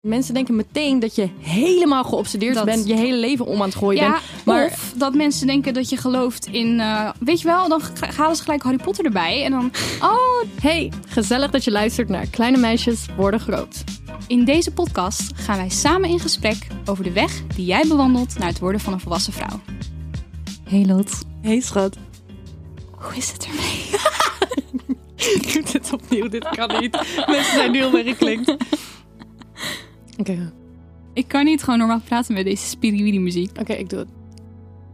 Mensen denken meteen dat je helemaal geobsedeerd Dat- bent, je hele leven om aan het gooien Ja, bent. Maar of dat mensen denken dat je gelooft in... eh, weet je wel, dan halen ze gelijk Harry Potter erbij. En dan, oh, hey, gezellig dat je luistert naar Kleine Meisjes Worden Groot. in deze podcast gaan wij samen in gesprek over de weg die jij bewandelt naar het worden van een volwassen vrouw. Hey Lot, Hey schat. hoe is het ermee? Ik doe dit opnieuw, dit kan niet. Mensen zijn nu al weer geklinkt. Oké, Ik kan niet gewoon normaal praten met deze spiriwiri muziek. oké, ik doe het.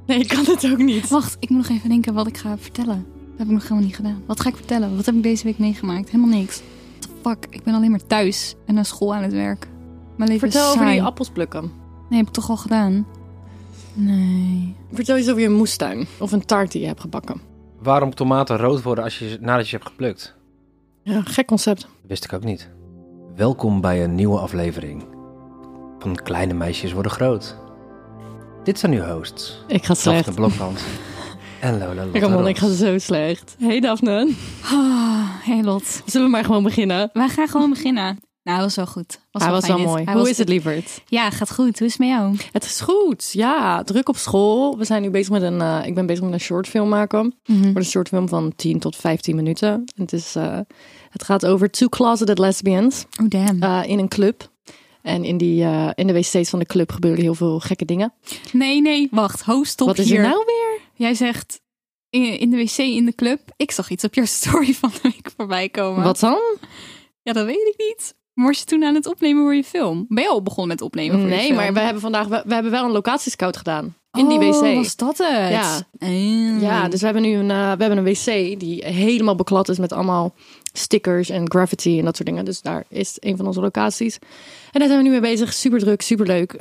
Nee, ik kan het ook niet. Wacht, ik moet nog even denken wat ik ga vertellen. Dat heb ik nog helemaal niet gedaan. Wat ga ik vertellen? Wat heb ik deze week meegemaakt? Helemaal niks. What the fuck? Ik ben alleen maar thuis en naar school aan het werk. Mijn leven Vertel is over saai. die appels plukken. Nee, heb ik toch al gedaan? Nee. Vertel eens over je moestuin. Of een taart die je hebt gebakken. Waarom tomaten rood worden als je, nadat je ze hebt geplukt? Ja, gek concept. Dat wist ik ook niet. Welkom bij een nieuwe aflevering van Kleine Meisjes Worden Groot. Dit zijn uw hosts. Ik ga slecht. Daphne Blokland en Lola Lotte Kom ik ga zo slecht. Hey Daphne. Ah, hey Lot. Zullen we maar gewoon beginnen? Wij gaan gewoon beginnen. Nou, dat was wel goed. Was Hij was fijn wel dit. mooi. Hij Hoe was- is het, lieverd? Ja, gaat goed. Hoe is het met jou? Het is goed. Ja, druk op school. We zijn nu bezig met een. eh, ik ben bezig met een shortfilm maken. Mhm. Voor een shortfilm van 10 tot 15 minuten. En Het, is, eh, het gaat over two closeted lesbians Oh, damn. eh, in een club. En in, die, eh, in de wc's van de club gebeuren heel veel gekke dingen. nee, nee. Wacht. Ho, stop Wat is hier. er nou weer? Jij zegt in, in de wc in de club. Ik zag iets op jouw story van de week voorbij komen. Wat dan? Ja, dat weet ik niet. Was je toen aan het opnemen voor je film? Ben je al begonnen met opnemen voor je Nee, film? maar we hebben vandaag we, we hebben wel een locatiescout gedaan. In die Oh, wc. was dat het? Ja. Ah. Ja, dus we hebben nu een, eh, we hebben een wc die helemaal beklad is met allemaal stickers en graffiti en dat soort dingen. Dus daar is een van onze locaties. En daar zijn we nu mee bezig. Super druk, super leuk.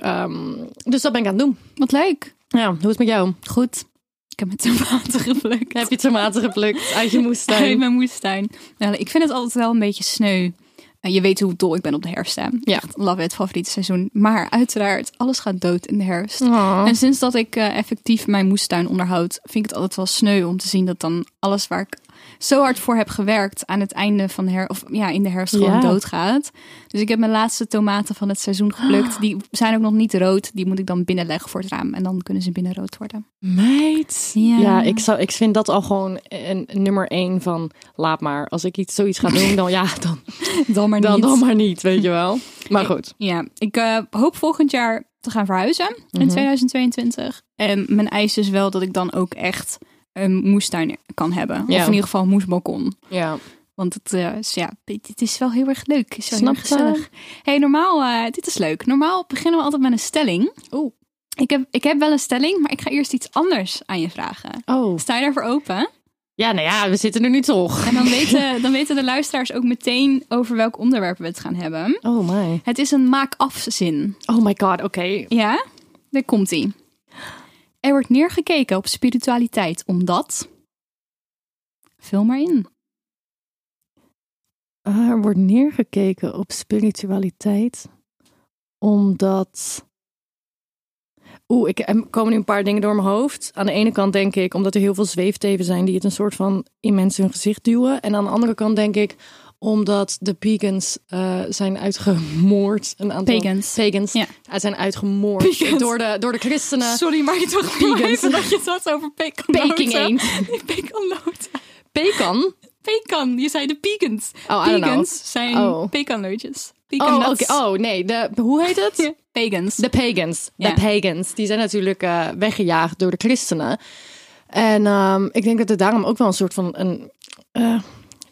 dus dat ben ik aan het doen. Wat leuk. Ja, hoe is het met jou? Goed. Ik heb mijn tomaten geplukt. Heb je tomaten geplukt uit je Uit moestuin? mijn moestuin. Nou, ik vind het altijd wel een beetje sneu. Eh, Je weet hoe dol ik ben op de herfst. Hè? Ja. Echt, love it, favoriete seizoen. Maar uiteraard, alles gaat dood in de herfst. Oh. En sinds dat ik eh, effectief mijn moestuin onderhoud, vind ik het altijd wel sneu om te zien dat dan alles waar ik zo hard voor heb gewerkt aan het einde van de her of ja, in de herfst gewoon Ja. doodgaat. Dus ik heb mijn laatste tomaten van het seizoen geplukt. Die zijn ook nog niet rood. Die moet ik dan binnenleggen voor het raam en dan kunnen ze binnen rood worden. Meid. Ja. Ja, ik, zou, ik vind dat al gewoon een, een nummer één van laat maar. Als ik iets, zoiets ga doen, dan ja, dan, Dan maar dan, niet. dan maar niet, weet je wel. Maar goed. Ja, ik eh, hoop volgend jaar te gaan verhuizen in Mhm. 2022. En mijn eis is wel dat ik dan ook echt een moestuin kan hebben. Of in ieder geval een moesbalkon. Ja. Want het, eh, is, ja, het is wel heel erg leuk. Het is wel Snap heel erg gezellig. hey, normaal, eh, dit is leuk. Normaal beginnen we altijd met een stelling. Oeh. Ik heb, ik heb wel een stelling, maar ik ga eerst iets anders aan je vragen. Oh. Sta je daarvoor open? Ja, nou ja, we zitten er nu toch. En dan weten, dan weten de luisteraars ook meteen over welk onderwerp we het gaan hebben. Oh my. Het is een maak-af-zin. Oh my god, oké. Ja, daar komt ie. Er wordt neergekeken op spiritualiteit omdat. Vul maar in. Ah, Er wordt neergekeken op spiritualiteit, omdat. Oeh, ik er komen nu een paar dingen door mijn hoofd. Aan de ene kant denk ik, omdat er heel veel zweefteven zijn die het een soort van in mensen hun gezicht duwen. En aan de andere kant denk ik, omdat de pagans eh, zijn uitgemoord. Een aantal Pagans. pagans Ja. zijn uitgemoord Pagans. door de, door de christenen. Sorry, maar je toch even dat je het had over pekannoten. Peking eend. Pekannoten. Pekan? Pekan, je zei de pekans. Oh. Pekans zijn Oh. pekannootjes. Oh, oh, nee. De, hoe heet het? Ja, Pagans. De pagans. De Ja. pagans. Die zijn natuurlijk eh, weggejaagd door de christenen. En ehm, ik denk dat er daarom ook wel een soort van... Een, eh,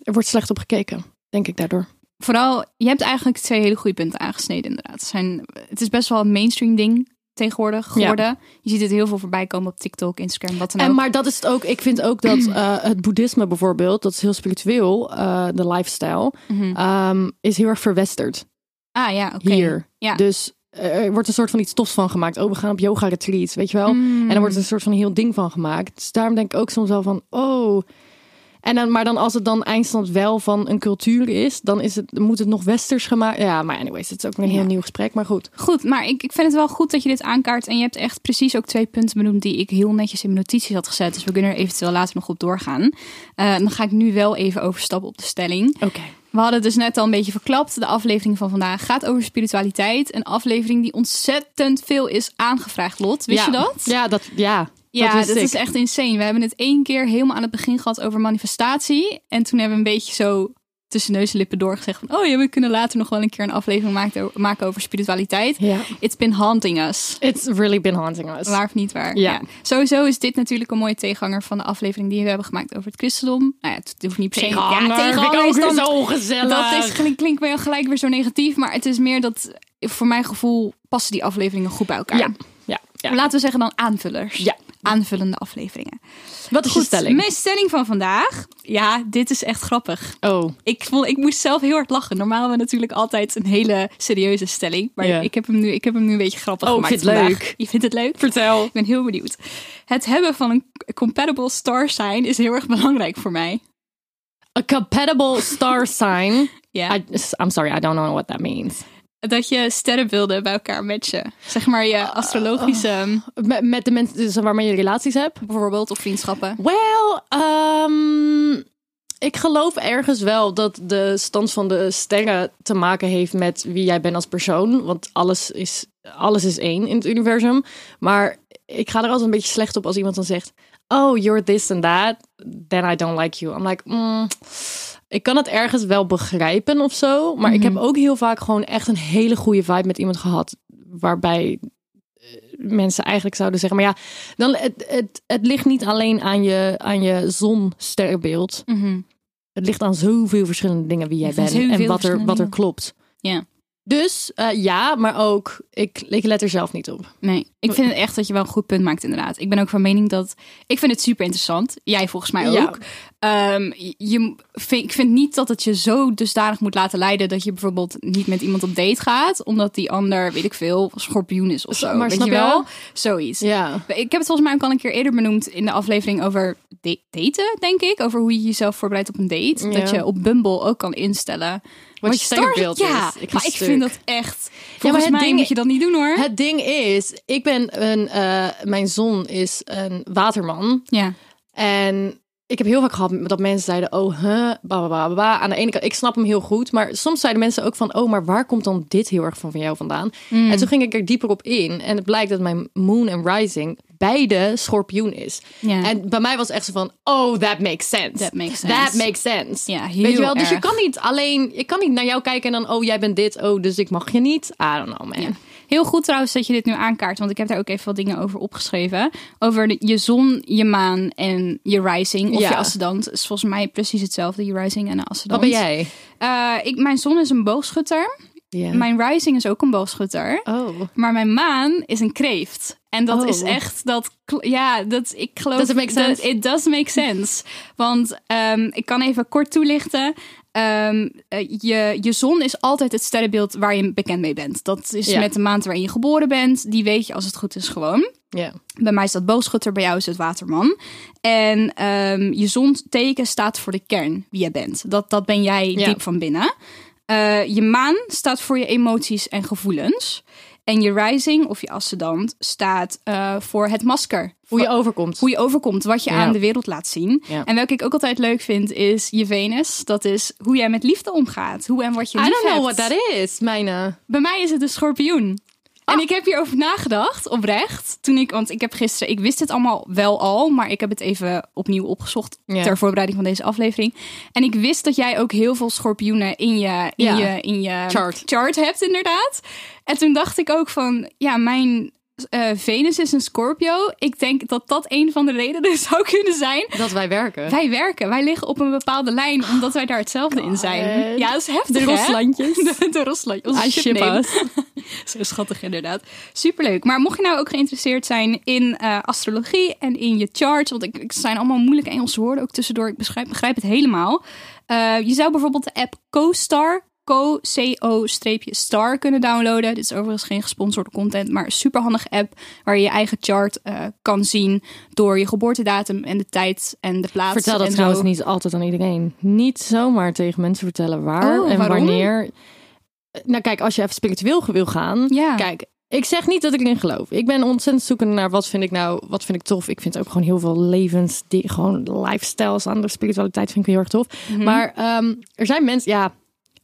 er wordt slecht op gekeken, denk ik daardoor. Vooral, je hebt eigenlijk twee hele goede punten aangesneden inderdaad. Het, zijn, het is best wel een mainstream ding tegenwoordig geworden. Je ziet het heel veel voorbij komen op TikTok, Instagram, wat dan ook. En, maar dat is het ook. Ik vind ook dat eh, het boeddhisme bijvoorbeeld, dat is heel spiritueel, eh, de lifestyle, Mhm. ehm, is heel erg verwesterd Ah ja, oké. hier. Ja. Dus er wordt een soort van iets tofs van gemaakt. Oh, we gaan op yoga retreats, weet je wel. Mm. En dan wordt er een soort van heel ding van gemaakt. Dus daarom denk ik ook soms wel van, oh. En dan, maar dan als het dan eindstand wel van een cultuur is, dan is het, moet het nog westers gemaakt. Ja, maar anyways, het is ook weer een heel Ja. nieuw gesprek. Maar goed. Goed, maar ik, ik vind het wel goed dat je dit aankaart. En je hebt echt precies ook twee punten benoemd die ik heel netjes in mijn notities had gezet. Dus we kunnen er eventueel later nog op doorgaan. Eh, dan ga ik nu wel even overstappen op de stelling. Oké. We hadden het dus net al een beetje verklapt. De aflevering van vandaag gaat over spiritualiteit. Een aflevering die ontzettend veel is aangevraagd, Lot. Wist ja. je dat? Ja, dat, ja. Ja, dat is echt insane. We hebben het één keer helemaal aan het begin gehad over manifestatie. En toen hebben we een beetje zo tussen neus en lippen doorgezegd van... oh ja, we kunnen later nog wel een keer een aflevering maken, over spiritualiteit. It's been haunting us. It's really been haunting us. Waar of niet waar? Ja. Sowieso is dit natuurlijk een mooie tegenhanger van de aflevering die we hebben gemaakt over het christendom. Nou ja, het hoeft niet per se... Tegenhanger, ja, tegenhanger is dan... zo. Dat is, klinkt, klinkt gelijk weer zo negatief. Maar het is meer dat, voor mijn gevoel, passen die afleveringen goed bij elkaar. Ja. Ja. ja. Laten we zeggen dan aanvullers. Ja. Aanvullende afleveringen. Wat is je Goed, stelling? mijn stelling van vandaag. Ja, dit is echt grappig. Oh. Ik, vond, ik moest zelf heel hard lachen. Normaal hebben we natuurlijk altijd een hele serieuze stelling. Maar ik, heb hem nu, ik heb hem nu een beetje grappig Oh, ik gemaakt vind het vandaag. leuk. Je vindt het leuk? Vertel. Ik ben heel benieuwd. Het hebben van een compatible star sign is heel erg belangrijk voor mij. A compatible star sign. Ja. I, I'm sorry, I don't know what that means. Dat je sterrenbeelden bij elkaar matchen. Zeg maar je astrologische, Met, met de mensen dus waarmee je relaties hebt? bijvoorbeeld, of vriendschappen. Well, um, ik geloof ergens wel dat de stand van de sterren te maken heeft met wie jij bent als persoon. Want alles is, alles is één in het universum. Maar ik ga er altijd een beetje slecht op als iemand dan zegt... Oh, you're this and that. Then I don't like you. I'm like... mm, ik kan het ergens wel begrijpen of zo. Maar ik heb ook heel vaak gewoon echt een hele goede vibe met iemand gehad. Waarbij eh, mensen eigenlijk zouden zeggen... Maar ja, dan, het, het, het ligt niet alleen aan je, aan je zonsterrenbeeld. Het ligt aan zoveel verschillende dingen wie jij bent. En wat er, wat er klopt. Ja. Dus eh, ja, maar ook... Ik, ik let er zelf niet op. Nee, ik vind het echt dat je wel een goed punt maakt, inderdaad. Ik ben ook van mening dat. Ik vind het super interessant. Jij volgens mij Ja. ook. Ehm, je, vind, ik vind niet dat het je zo dusdanig moet laten leiden dat je bijvoorbeeld niet met iemand op date gaat, omdat die ander, weet ik veel, schorpioen is of zo. Maar weet snap je wel? Zoiets. Ja. Ik heb het volgens mij ook al een keer eerder benoemd in de aflevering over da- daten, denk ik. Over hoe je jezelf voorbereidt op een date. Ja. Dat je op Bumble ook kan instellen. Wat je sterrenbeeld Ja, is. Ik maar ik vind dat echt... Volgens het mij ding- moet je dat niet doen hoor. Het ding is, ik ben een... eh, mijn zon is een waterman. Ja. En ik heb heel vaak gehad dat mensen zeiden, oh, huh. Aan de ene kant, ik snap hem heel goed. Maar soms zeiden mensen ook van, oh, maar waar komt dan dit heel erg van van jou vandaan? Mm. En toen ging ik er dieper op in. En het blijkt dat mijn moon en rising beide schorpioen is. En bij mij was echt zo van, oh, that makes sense. That makes sense. That makes sense. Ja, heel Weet je wel? Dus je erg. kan niet alleen, je kan niet naar jou kijken en dan, oh, jij bent dit, oh, dus ik mag je niet. I don't know, man. Heel goed trouwens dat je dit nu aankaart, want ik heb daar ook even wat dingen over opgeschreven. Over de- je zon, je maan en je rising of Ja. je ascendant. is volgens mij precies hetzelfde, je rising en een Wat ascendant. ben jij? Eh, ik, mijn zon is een boogschutter. Ja. Mijn rising is ook een boogschutter. Oh. Maar mijn maan is een kreeft. En dat Oh. is echt dat, ja, dat ik geloof. Does it make dat- sense? it does make sense. Want ehm, ik kan even kort toelichten. Ehm, eh, je, je zon is altijd het sterrenbeeld waar je bekend mee bent. Dat is Ja. met de maand waarin je geboren bent. Die weet je als het goed is gewoon. Ja. Bij mij is dat boogschutter, bij jou is het waterman. En ehm, je zonteken staat voor de kern, wie jij bent. Dat, dat ben jij Ja. diep van binnen. Eh, je maan staat voor je emoties en gevoelens. En je rising of je ascendant staat eh, voor het masker. Hoe je overkomt. Hoe je overkomt, wat je Ja. aan de wereld laat zien. Ja. En welke ik ook altijd leuk vind, is je Venus. Dat is hoe jij met liefde omgaat. Hoe en wat je I lief don't know what that is, mijne. Bij mij is het de schorpioen. En ik heb hierover nagedacht, oprecht. Toen ik, want ik heb gisteren, ik wist het allemaal wel al, maar ik heb het even opnieuw opgezocht Ja. ter voorbereiding van deze aflevering. En ik wist dat jij ook heel veel schorpioenen in je, in Ja. je, in je Chart. hebt, inderdaad. En toen dacht ik ook van, ja, mijn eh, Venus is een Scorpio. Ik denk dat dat een van de redenen zou kunnen zijn. Dat wij werken. Wij werken, wij liggen op een bepaalde lijn, omdat wij daar hetzelfde in zijn. Ja, dat is heftig, De? Roslandjes. De, de Roslandjes. Us. Zo schattig inderdaad. Superleuk. Maar mocht je nou ook geïnteresseerd zijn in eh, astrologie en in je charts, want ik, het zijn allemaal moeilijke Engelse woorden ook tussendoor. Ik begrijp, begrijp het helemaal. Eh, je zou bijvoorbeeld de app CoStar Co, CO-star kunnen downloaden. Dit is overigens geen gesponsorde content, maar een superhandige app waar je je eigen chart eh, kan zien door je geboortedatum en de tijd en de plaats. Vertel dat en trouwens zo. niet altijd aan iedereen. Niet zomaar tegen mensen vertellen waar Oh, en waarom? wanneer. Nou kijk, als je even spiritueel wil gaan. Ja. Kijk, ik zeg niet dat ik erin geloof. Ik ben ontzettend zoekende naar wat vind ik nou, wat vind ik tof. Ik vind ook gewoon heel veel levens, die, gewoon lifestyles aan de spiritualiteit vind ik heel erg tof. Mhm. Maar ehm, er zijn mensen, ja,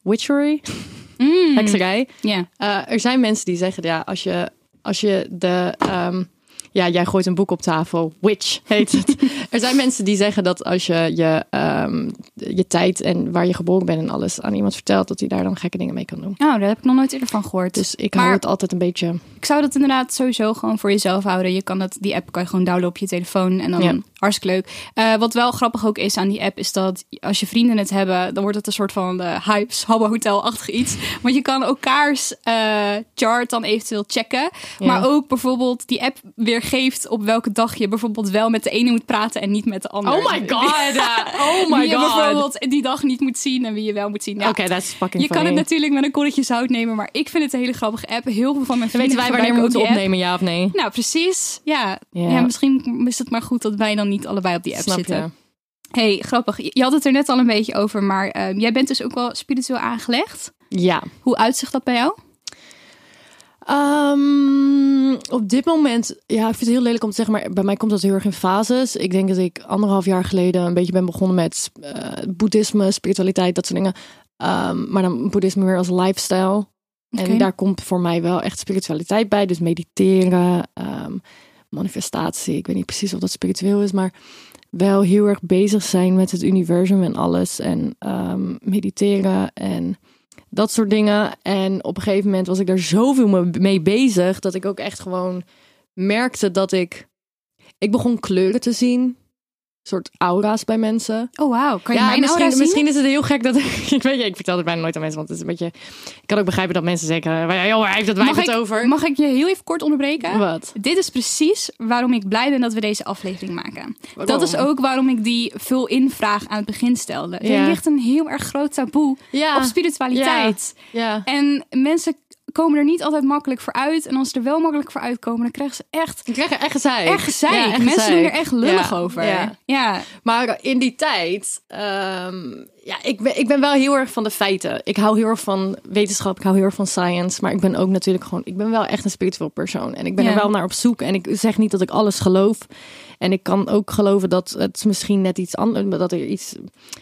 witchery, Mm. hekserij. Ja. Eh, er zijn mensen die zeggen, ja, als je, als je de, ehm, ja, jij gooit een boek op tafel, Witch heet het. er zijn mensen die zeggen dat als je je, ehm, je tijd en waar je geboren bent en alles aan iemand vertelt, dat hij daar dan gekke dingen mee kan doen. Nou, daar heb ik nog nooit eerder van gehoord. Dus ik Maar- hou het altijd een beetje. Ik zou dat inderdaad sowieso gewoon voor jezelf houden. Je kan dat, die app kan je gewoon downloaden op je telefoon en dan Ja. Hartstikke leuk. Eh, wat wel grappig ook is aan die app is dat als je vrienden het hebben, dan wordt het een soort van de hypes, Habbo Hotel-achtig iets. Want je kan elkaars eh, chart dan eventueel checken. Ja. Maar ook bijvoorbeeld die app weergeeft op welke dag je bijvoorbeeld wel met de ene moet praten en niet met de ander. Oh my god! Oh my wie je god! bijvoorbeeld die dag niet moet zien en wie je wel moet zien. Ja, Oké, dat is fucking je kan het natuurlijk met een korreltje zout nemen, maar ik vind het een hele grappige app. Heel veel van mijn vrienden Weten wij wanneer we moeten app. opnemen, ja of nee? Nou, precies. Ja. Ja. ja. misschien is het maar goed dat wij dan niet allebei op die app Snap zitten. je? hey, grappig. Je had het er net al een beetje over, maar eh, jij bent dus ook wel spiritueel aangelegd. Ja. Hoe uitzicht dat bij jou? Ehm, op dit moment, ja, ik vind het heel lelijk om te zeggen, maar bij mij komt dat heel erg in fases. Ik denk dat ik anderhalf jaar geleden een beetje ben begonnen met eh, boeddhisme, spiritualiteit, dat soort dingen. Ehm, maar dan boeddhisme weer als lifestyle. En daar komt voor mij wel echt spiritualiteit bij. Dus mediteren, ehm, manifestatie. Ik weet niet precies of dat spiritueel is, maar wel heel erg bezig zijn met het universum en alles. En ehm, mediteren en dat soort dingen. En op een gegeven moment was ik daar zoveel me- mee bezig dat ik ook echt gewoon merkte dat ik. Ik begon kleuren te zien. Soort aura's bij mensen. Oh, wauw. Kan je mijn misschien, aura zien? misschien is het heel gek dat ik weet je, ik vertel het bijna nooit aan mensen, want het is een beetje. Ik kan ook begrijpen dat mensen zeggen, "Ja, joh, hij heeft het wij Mag het ik, over. mag ik je heel even kort onderbreken? Wat? Dit is precies waarom ik blij ben dat we deze aflevering maken. Waarom? Dat is ook waarom ik die vul-in vraag aan het begin stelde. Ja. Er ligt een heel erg groot taboe Ja. op spiritualiteit. Ja. En mensen komen er niet altijd makkelijk voor uit. En als ze er wel makkelijk voor uitkomen, dan krijgen ze echt, Ik krijg er echt gezeik. echt gezeik. Ja, echt mensen gezeik. doen er echt lullig Ja, over. ja. Ja. Maar in die tijd, ehm, ja, ik ben, ik ben wel heel erg van de feiten. Ik hou heel erg van wetenschap, ik hou heel erg van science. Maar ik ben ook natuurlijk gewoon, ik ben wel echt een spiritueel persoon. En ik ben er wel naar op zoek. En ik zeg niet dat ik alles geloof. En ik kan ook geloven dat het misschien net iets anders, dat er iets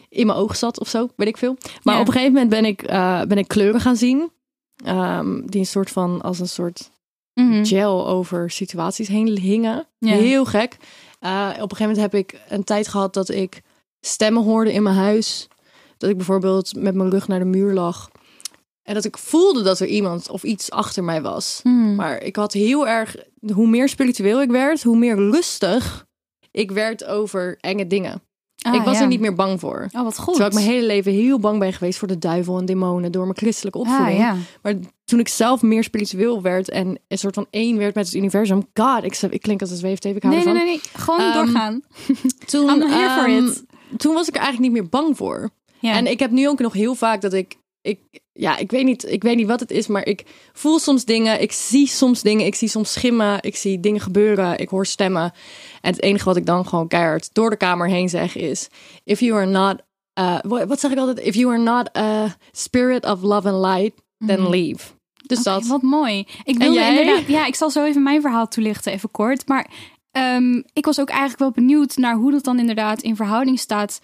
in mijn oog zat of zo, weet ik veel. Maar Ja. op een gegeven moment ben ik, eh, ben ik kleuren gaan zien. Ehm, die een soort van, als een soort Mhm. gel over situaties heen hingen. Ja. Heel gek. Uh, op een gegeven moment heb ik een tijd gehad dat ik stemmen hoorde in mijn huis. Dat ik bijvoorbeeld met mijn rug naar de muur lag. En dat ik voelde dat er iemand of iets achter mij was. Mhm. Maar ik had heel erg, hoe meer spiritueel ik werd, hoe meer rustig ik werd over enge dingen. Ah, ik was ja. er niet meer bang voor. Oh, wat goed. Terwijl ik mijn hele leven heel bang ben geweest voor de duivel en demonen door mijn christelijke opvoeding. ah, ja. Maar toen ik zelf meer spiritueel werd en een soort van één werd met het universum, god, ik, ik klink als een zweefteef, ik hou Nee, nee, ervan. nee, nee. Gewoon Ehm, doorgaan. Toen, I'm here for ehm, it. toen was ik er eigenlijk niet meer bang voor. Ja. En ik heb nu ook nog heel vaak dat ik, ik, ja, ik weet niet, ik weet niet wat het is, maar ik voel soms dingen, ik zie soms dingen, ik zie soms schimmen, ik zie dingen gebeuren, ik hoor stemmen. En het enige wat ik dan gewoon keihard door de kamer heen zeg is, if you are not, uh, wat, zeg ik altijd, if you are not a spirit of love and light, then leave. Dus Mhm. Oké, dat. Wat mooi. Ik wilde jij? inderdaad, ja, ik zal zo even mijn verhaal toelichten, even kort. Maar ehm, ik was ook eigenlijk wel benieuwd naar hoe dat dan inderdaad in verhouding staat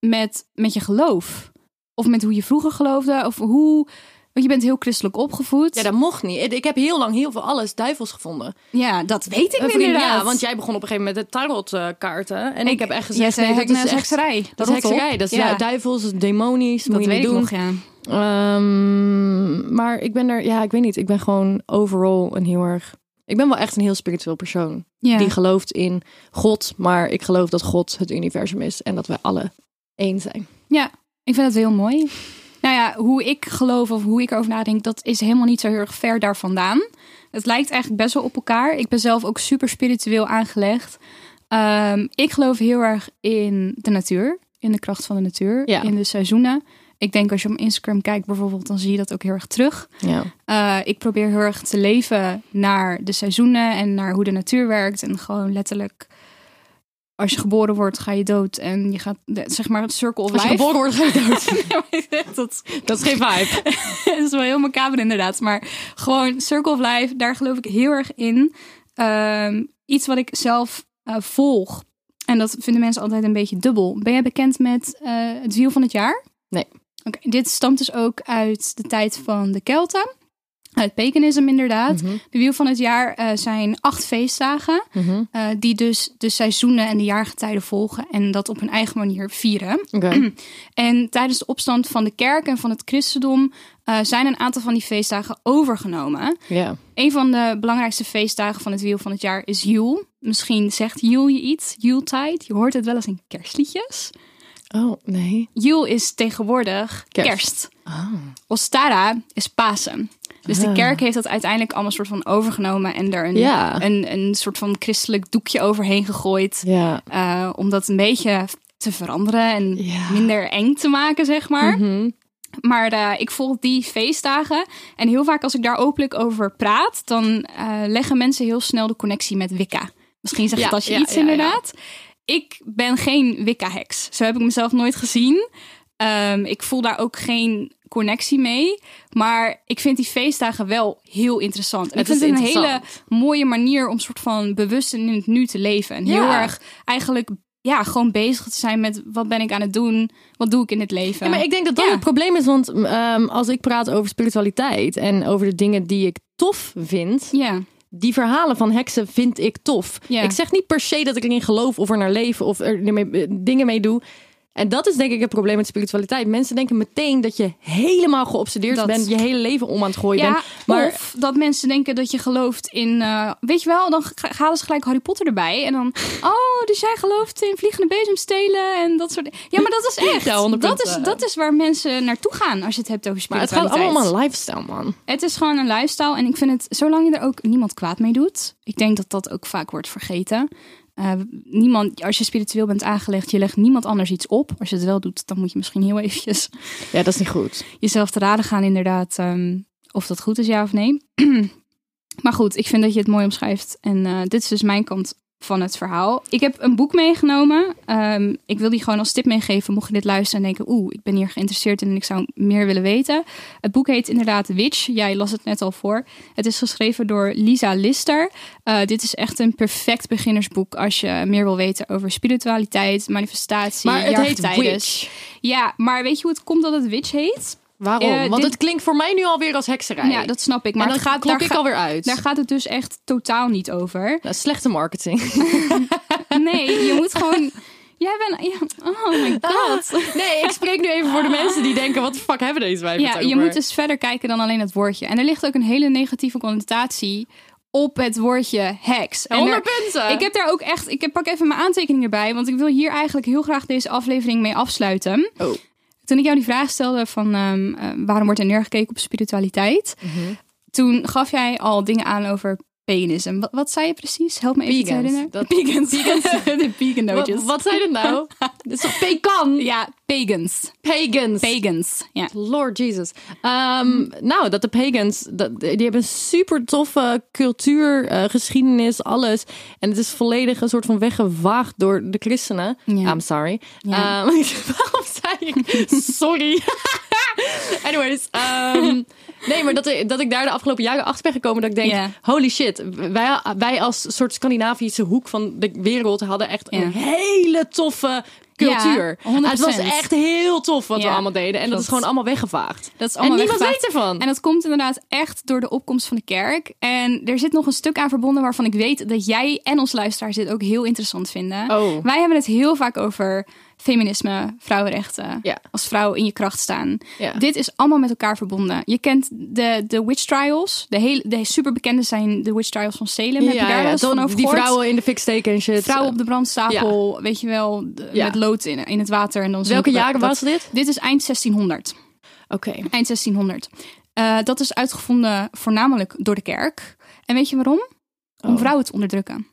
met, met je geloof. Of met hoe je vroeger geloofde. Of hoe. Want je bent heel christelijk opgevoed. Ja, dat mocht niet. Ik heb heel lang heel veel alles duivels gevonden. Ja, dat weet ik inderdaad. Ja, want jij begon op een gegeven moment met de tarotkaarten. En ik, heb echt Jij gezegd, zei nee, hek- dat is hekserij. Dat is hekserij. Dat is ja, duivels, demonisch. dat moet je weet niet ik doen. nog, ja. Ehm, maar ik ben er, ja, ik weet niet. Ik ben gewoon overal een heel erg. Ik ben wel echt een heel spiritueel persoon. ja. Die gelooft in God, maar ik geloof dat God het universum is en dat wij alle één zijn. Ja, ik vind het heel mooi. Nou ja, hoe ik geloof of hoe ik erover nadenk, dat is helemaal niet zo heel erg ver daar vandaan. Het lijkt eigenlijk best wel op elkaar. Ik ben zelf ook super spiritueel aangelegd. Ehm, ik geloof heel erg in de natuur, in de kracht van de natuur, Ja. in de seizoenen. Ik denk als je op Instagram kijkt bijvoorbeeld, dan zie je dat ook heel erg terug. Ja. Eh, ik probeer heel erg te leven naar de seizoenen en naar hoe de natuur werkt. En gewoon letterlijk, als je geboren wordt, ga je dood. En je gaat, zeg maar, het circle of Als je life. geboren wordt, ga je dood. dat, Dat is geen vibe. dat is wel heel macaber inderdaad. Maar gewoon circle of life, daar geloof ik heel erg in. Ehm, iets wat ik zelf eh, volg. En dat vinden mensen altijd een beetje dubbel. Ben jij bekend met eh, het wiel van het jaar? Nee. Oké, dit stamt dus ook uit de tijd van de Kelten. Uit paganisme inderdaad. Mhm. De wiel van het jaar eh, zijn acht feestdagen. Mhm. eh, die dus de seizoenen en de jaargetijden volgen. En dat op hun eigen manier vieren. En tijdens de opstand van de kerk en van het christendom eh, zijn een aantal van die feestdagen overgenomen. Ja. Een van de belangrijkste feestdagen van het wiel van het jaar is Yule. Misschien zegt Yule je iets, Yuletide. Je hoort het wel eens in kerstliedjes. Oh, nee. Yule is tegenwoordig Kerst. kerst. Ah. Ostara is Pasen. Dus de Ah. kerk heeft dat uiteindelijk allemaal soort van overgenomen en er een, Ja. een, een soort van christelijk doekje overheen gegooid. Ja. eh, om dat een beetje te veranderen en Ja. minder eng te maken, zeg maar. Mhm. Maar eh, ik volg die feestdagen. En heel vaak als ik daar openlijk over praat, dan eh, leggen mensen heel snel de connectie met Wicca. Misschien zegt als je iets inderdaad. Ik ben geen Wicca-heks. Zo heb ik mezelf nooit gezien. Ehm, ik voel daar ook geen connectie mee. Maar ik vind die feestdagen wel heel interessant. En Het ik vind is het een hele mooie manier om soort van bewust in het nu te leven. En heel Ja. erg eigenlijk ja, gewoon bezig te zijn met wat ben ik aan het doen? Wat doe ik in het leven? Ja, maar ik denk dat dat Ja. het probleem is, want ehm, als ik praat over spiritualiteit en over de dingen die ik tof vind, Ja. Die verhalen van heksen vind ik tof. Ja. Ik zeg niet per se dat ik erin geloof of er naar leef of er eh, dingen mee doe. En dat is denk ik het probleem met spiritualiteit. Mensen denken meteen dat je helemaal geobsedeerd Dat- bent, je hele leven om aan het gooien Ja, bent. Maar of dat mensen denken dat je gelooft in... eh, weet je wel, dan halen ze gelijk Harry Potter erbij. En dan, oh, dus jij gelooft in vliegende bezemstelen en dat soort dingen. Ja, maar dat is echt. Ja, 100%. dat, is, dat is waar mensen naartoe gaan als je het hebt over Maar het spiritualiteit. gaat allemaal om een lifestyle, man. Het is gewoon een lifestyle. En ik vind het, zolang je er ook niemand kwaad mee doet. Ik denk dat dat ook vaak wordt vergeten. Eh, niemand, als je spiritueel bent aangelegd, je legt niemand anders iets op. Als je het wel doet, dan moet je misschien heel eventjes Ja, dat is niet goed. jezelf te raden gaan, inderdaad, ehm, of dat goed is, ja of nee. maar goed, ik vind dat je het mooi omschrijft. En eh, dit is dus mijn kant van het verhaal. Ik heb een boek meegenomen. Ehm, ik wil die gewoon als tip meegeven, mocht je dit luisteren en denken, oeh, ik ben hier geïnteresseerd in en ik zou meer willen weten. Het boek heet inderdaad Witch. Jij las het net al voor. Het is geschreven door Lisa Lister. Eh, dit is echt een perfect beginnersboek als je meer wil weten over spiritualiteit, manifestatie, Maar het heet. Witch. Ja, maar weet je hoe het komt dat het Witch heet? Waarom? Eh, Want dit- het klinkt voor mij nu alweer als hekserij. Ja, dat snap ik. Maar het dan gaat, klok daar, ik ga- alweer uit. daar gaat het dus echt totaal niet over. Slechte marketing. Nee, je moet gewoon... Jij bent... Oh my god. Nee, ik spreek nu even voor de mensen die denken: wat de fuck hebben deze wijven Ja, je moet dus verder kijken dan alleen het woordje. En er ligt ook een hele negatieve connotatie op het woordje heks. En 100 er- punten. Ik heb daar ook echt... Ik heb, pak even mijn aantekeningen bij. Want ik wil hier eigenlijk heel graag deze aflevering mee afsluiten. Oh. Toen ik jou die vraag stelde van ehm, eh, waarom wordt er neergekeken op spiritualiteit? Toen gaf jij al dingen aan over paganisme. Wat, wat zei je precies? Help me even te herinneren. Dat- pagans. de pagan Wat, wat zijn het nou? Dit is toch pekan? Ja, pagans. Pagans. Pagans. Ja. Lord Jesus. Ehm, nou, dat de pagans, dat, die hebben een super toffe cultuur, eh, geschiedenis, alles. En het is volledig een soort van weggevaagd door de christenen. Ja. I'm sorry. Ja. Ehm, waarom zei ik sorry? Anyways. ehm, nee, maar dat, ik- dat ik daar de afgelopen jaren achter ben gekomen dat ik denk, holy shit. Wij, wij als soort Scandinavische hoek van de wereld hadden echt een hele toffe cultuur. Ja, 100%. het was echt heel tof wat we allemaal deden. En dat is gewoon allemaal weggevaagd. Dat is En allemaal niemand weggevaagd. weet ervan. En dat komt inderdaad echt door de opkomst van de kerk. En er zit nog een stuk aan verbonden waarvan ik weet dat jij en ons luisteraars dit ook heel interessant vinden. Oh. Wij hebben het heel vaak over feminisme, vrouwenrechten, Ja. als vrouw in je kracht staan. Ja. Dit is allemaal met elkaar verbonden. Je kent de, de witch trials. De, hele, de super bekende zijn de witch trials van Salem. Heb je daar wel eens van over die gehoord? vrouwen in de fik steken en shit. Vrouwen op de brandstapel, weet je wel, de- met lood in, in het water. En dan Welke jaren was dit? Dit is eind 1600. Oké. Eind 1600. Eh, dat is uitgevonden voornamelijk door de kerk. En weet je waarom? Om Oh. vrouwen te onderdrukken.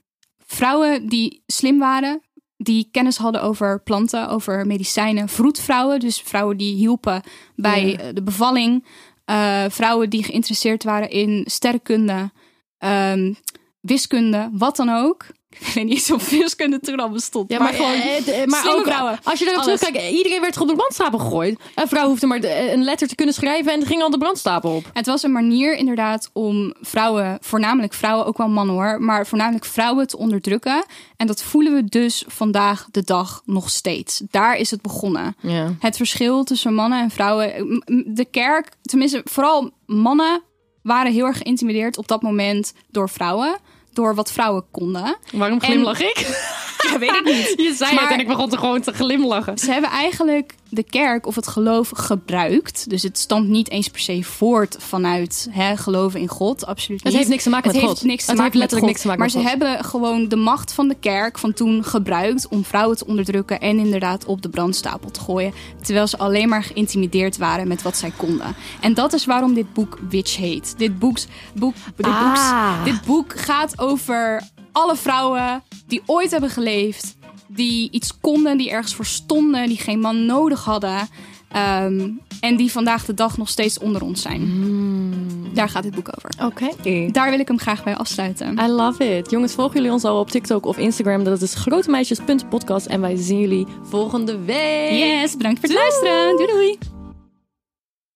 Vrouwen die slim waren, die kennis hadden over planten, over medicijnen. Vroedvrouwen, dus vrouwen die hielpen bij Ja. eh, de bevalling. Eh, vrouwen die geïnteresseerd waren in sterrenkunde, ehm, wiskunde, wat dan ook. Ik weet niet eens of wiskunde toen al bestond. Ja, maar, maar, gewoon eh, eh, maar ook, vrouwen. Als je Alles. terugkijkt, iedereen werd op de brandstapel gegooid. Een vrouw hoefde maar een letter te kunnen schrijven en er ging al de brandstapel op. Het was een manier inderdaad om vrouwen, voornamelijk vrouwen, ook wel mannen hoor, maar voornamelijk vrouwen te onderdrukken. En dat voelen we dus vandaag de dag nog steeds. Daar is het begonnen. Ja. Het verschil tussen mannen en vrouwen. De kerk, tenminste vooral mannen, waren heel erg geïntimideerd op dat moment door vrouwen. Door wat vrouwen konden. Waarom glimlach ik? Ja, weet ik niet. Je zei Maar- het en ik begon te gewoon te glimlachen. Ze hebben eigenlijk de kerk of het geloof gebruikt. Dus het stamt niet eens per se voort vanuit hè, geloven in God. Absoluut niet. Het heeft niks te maken Het met heeft God. niks te Het maken heeft met letterlijk God. niks te maken maar met ze hebben gewoon de macht van de kerk van toen gebruikt om vrouwen te onderdrukken en inderdaad op de brandstapel te gooien. Terwijl ze alleen maar geïntimideerd waren met wat zij konden. En dat is waarom dit boek Witch heet. Dit, boeks, boek, dit, Ah. boeks, dit boek gaat over alle vrouwen die ooit hebben geleefd. Die iets konden, die ergens voor stonden, die geen man nodig hadden. ehm, en die vandaag de dag nog steeds onder ons zijn. Hmm. Daar gaat dit boek over. Oké. Daar wil ik hem graag bij afsluiten. I love it. Jongens, volgen jullie ons al op TikTok of Instagram? Dat is grotemeisjes.podcast. En wij zien jullie volgende week. Yes, bedankt voor het luisteren. Doei doei.